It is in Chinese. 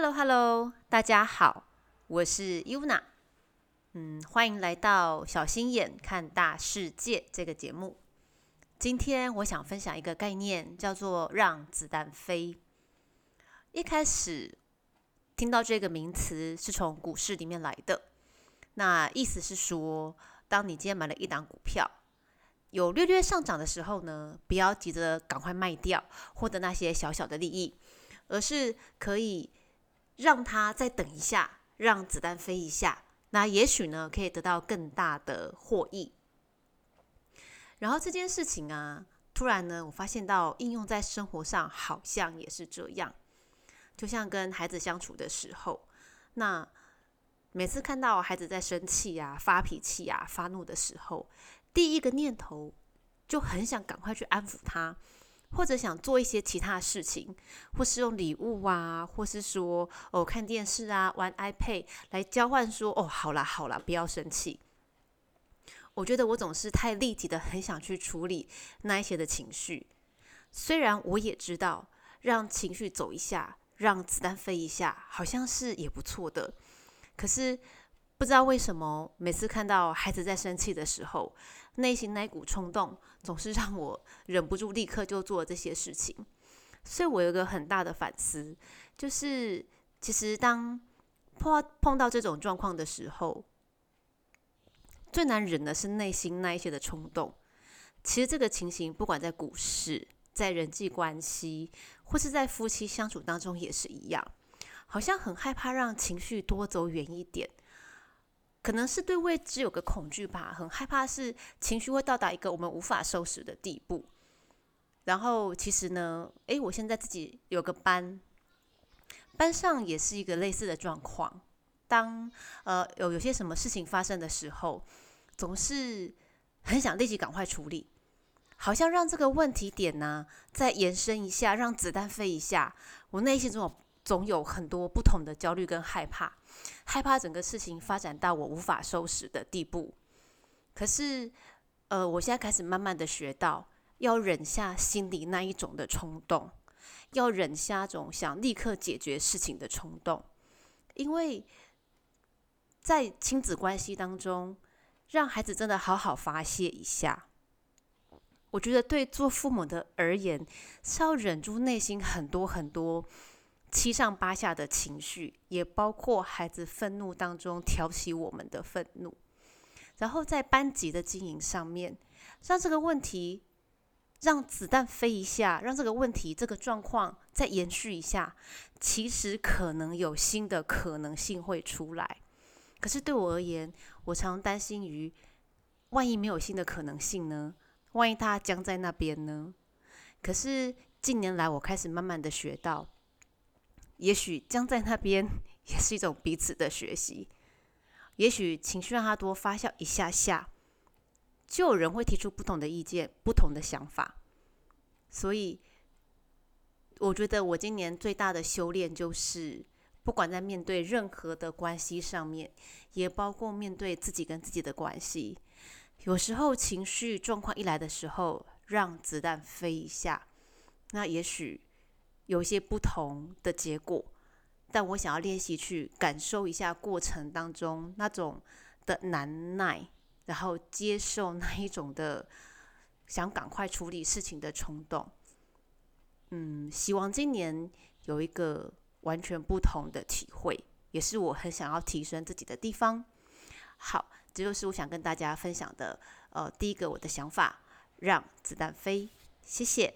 Hello Hello，大家好，我是 Yuna，嗯，欢迎来到小心眼看大世界这个节目。今天我想分享一个概念，叫做让子弹飞。一开始听到这个名词是从股市里面来的，那意思是说，当你今天买了一档股票，有略略上涨的时候呢，不要急着赶快卖掉，获得那些小小的利益，而是可以让它再等一下，让子弹飞一下，那也许呢，可以得到更大的获益。然后这件事情啊，突然呢，我发现到应用在生活上好像也是这样。就像跟孩子相处的时候，那每次看到孩子在生气啊、发脾气啊、发怒的时候，第一个念头就很想赶快去安抚他，或者想做一些其他事情，或是用礼物啊，或是说哦看电视啊、玩 iPad 来交换，说哦好啦好啦，不要生气。我觉得我总是太立即的，很想去处理那一些的情绪，虽然我也知道让情绪走一下。让子弹飞一下，好像是也不错的。可是不知道为什么，每次看到孩子在生气的时候，内心那股冲动总是让我忍不住立刻就做这些事情。所以我有一个很大的反思，就是其实当碰碰到这种状况的时候，最难忍的是内心那一些的冲动。其实这个情形，不管在股市。在人际关系或是在夫妻相处当中也是一样，好像很害怕让情绪多走远一点，可能是对未知有个恐惧吧，很害怕是情绪会到达一个我们无法收拾的地步。然后其实呢，诶，我现在自己有个班，班上也是一个类似的状况。当呃有有些什么事情发生的时候，总是很想立即赶快处理。好像让这个问题点呢再延伸一下，让子弹飞一下。我内心中总有很多不同的焦虑跟害怕，害怕整个事情发展到我无法收拾的地步。可是，呃，我现在开始慢慢的学到，要忍下心里那一种的冲动，要忍下种想立刻解决事情的冲动，因为在亲子关系当中，让孩子真的好好发泄一下。我觉得对做父母的而言，是要忍住内心很多很多七上八下的情绪，也包括孩子愤怒当中挑起我们的愤怒，然后在班级的经营上面，让这个问题让子弹飞一下，让这个问题这个状况再延续一下，其实可能有新的可能性会出来。可是对我而言，我常担心于万一没有新的可能性呢？万一他僵在那边呢？可是近年来，我开始慢慢的学到，也许僵在那边 也是一种彼此的学习。也许情绪让他多发酵一下下，就有人会提出不同的意见、不同的想法。所以，我觉得我今年最大的修炼，就是不管在面对任何的关系上面，也包括面对自己跟自己的关系。有时候情绪状况一来的时候，让子弹飞一下，那也许有一些不同的结果。但我想要练习去感受一下过程当中那种的难耐，然后接受那一种的想赶快处理事情的冲动。嗯，希望今年有一个完全不同的体会，也是我很想要提升自己的地方。好。这就是我想跟大家分享的，呃，第一个我的想法，让子弹飞，谢谢。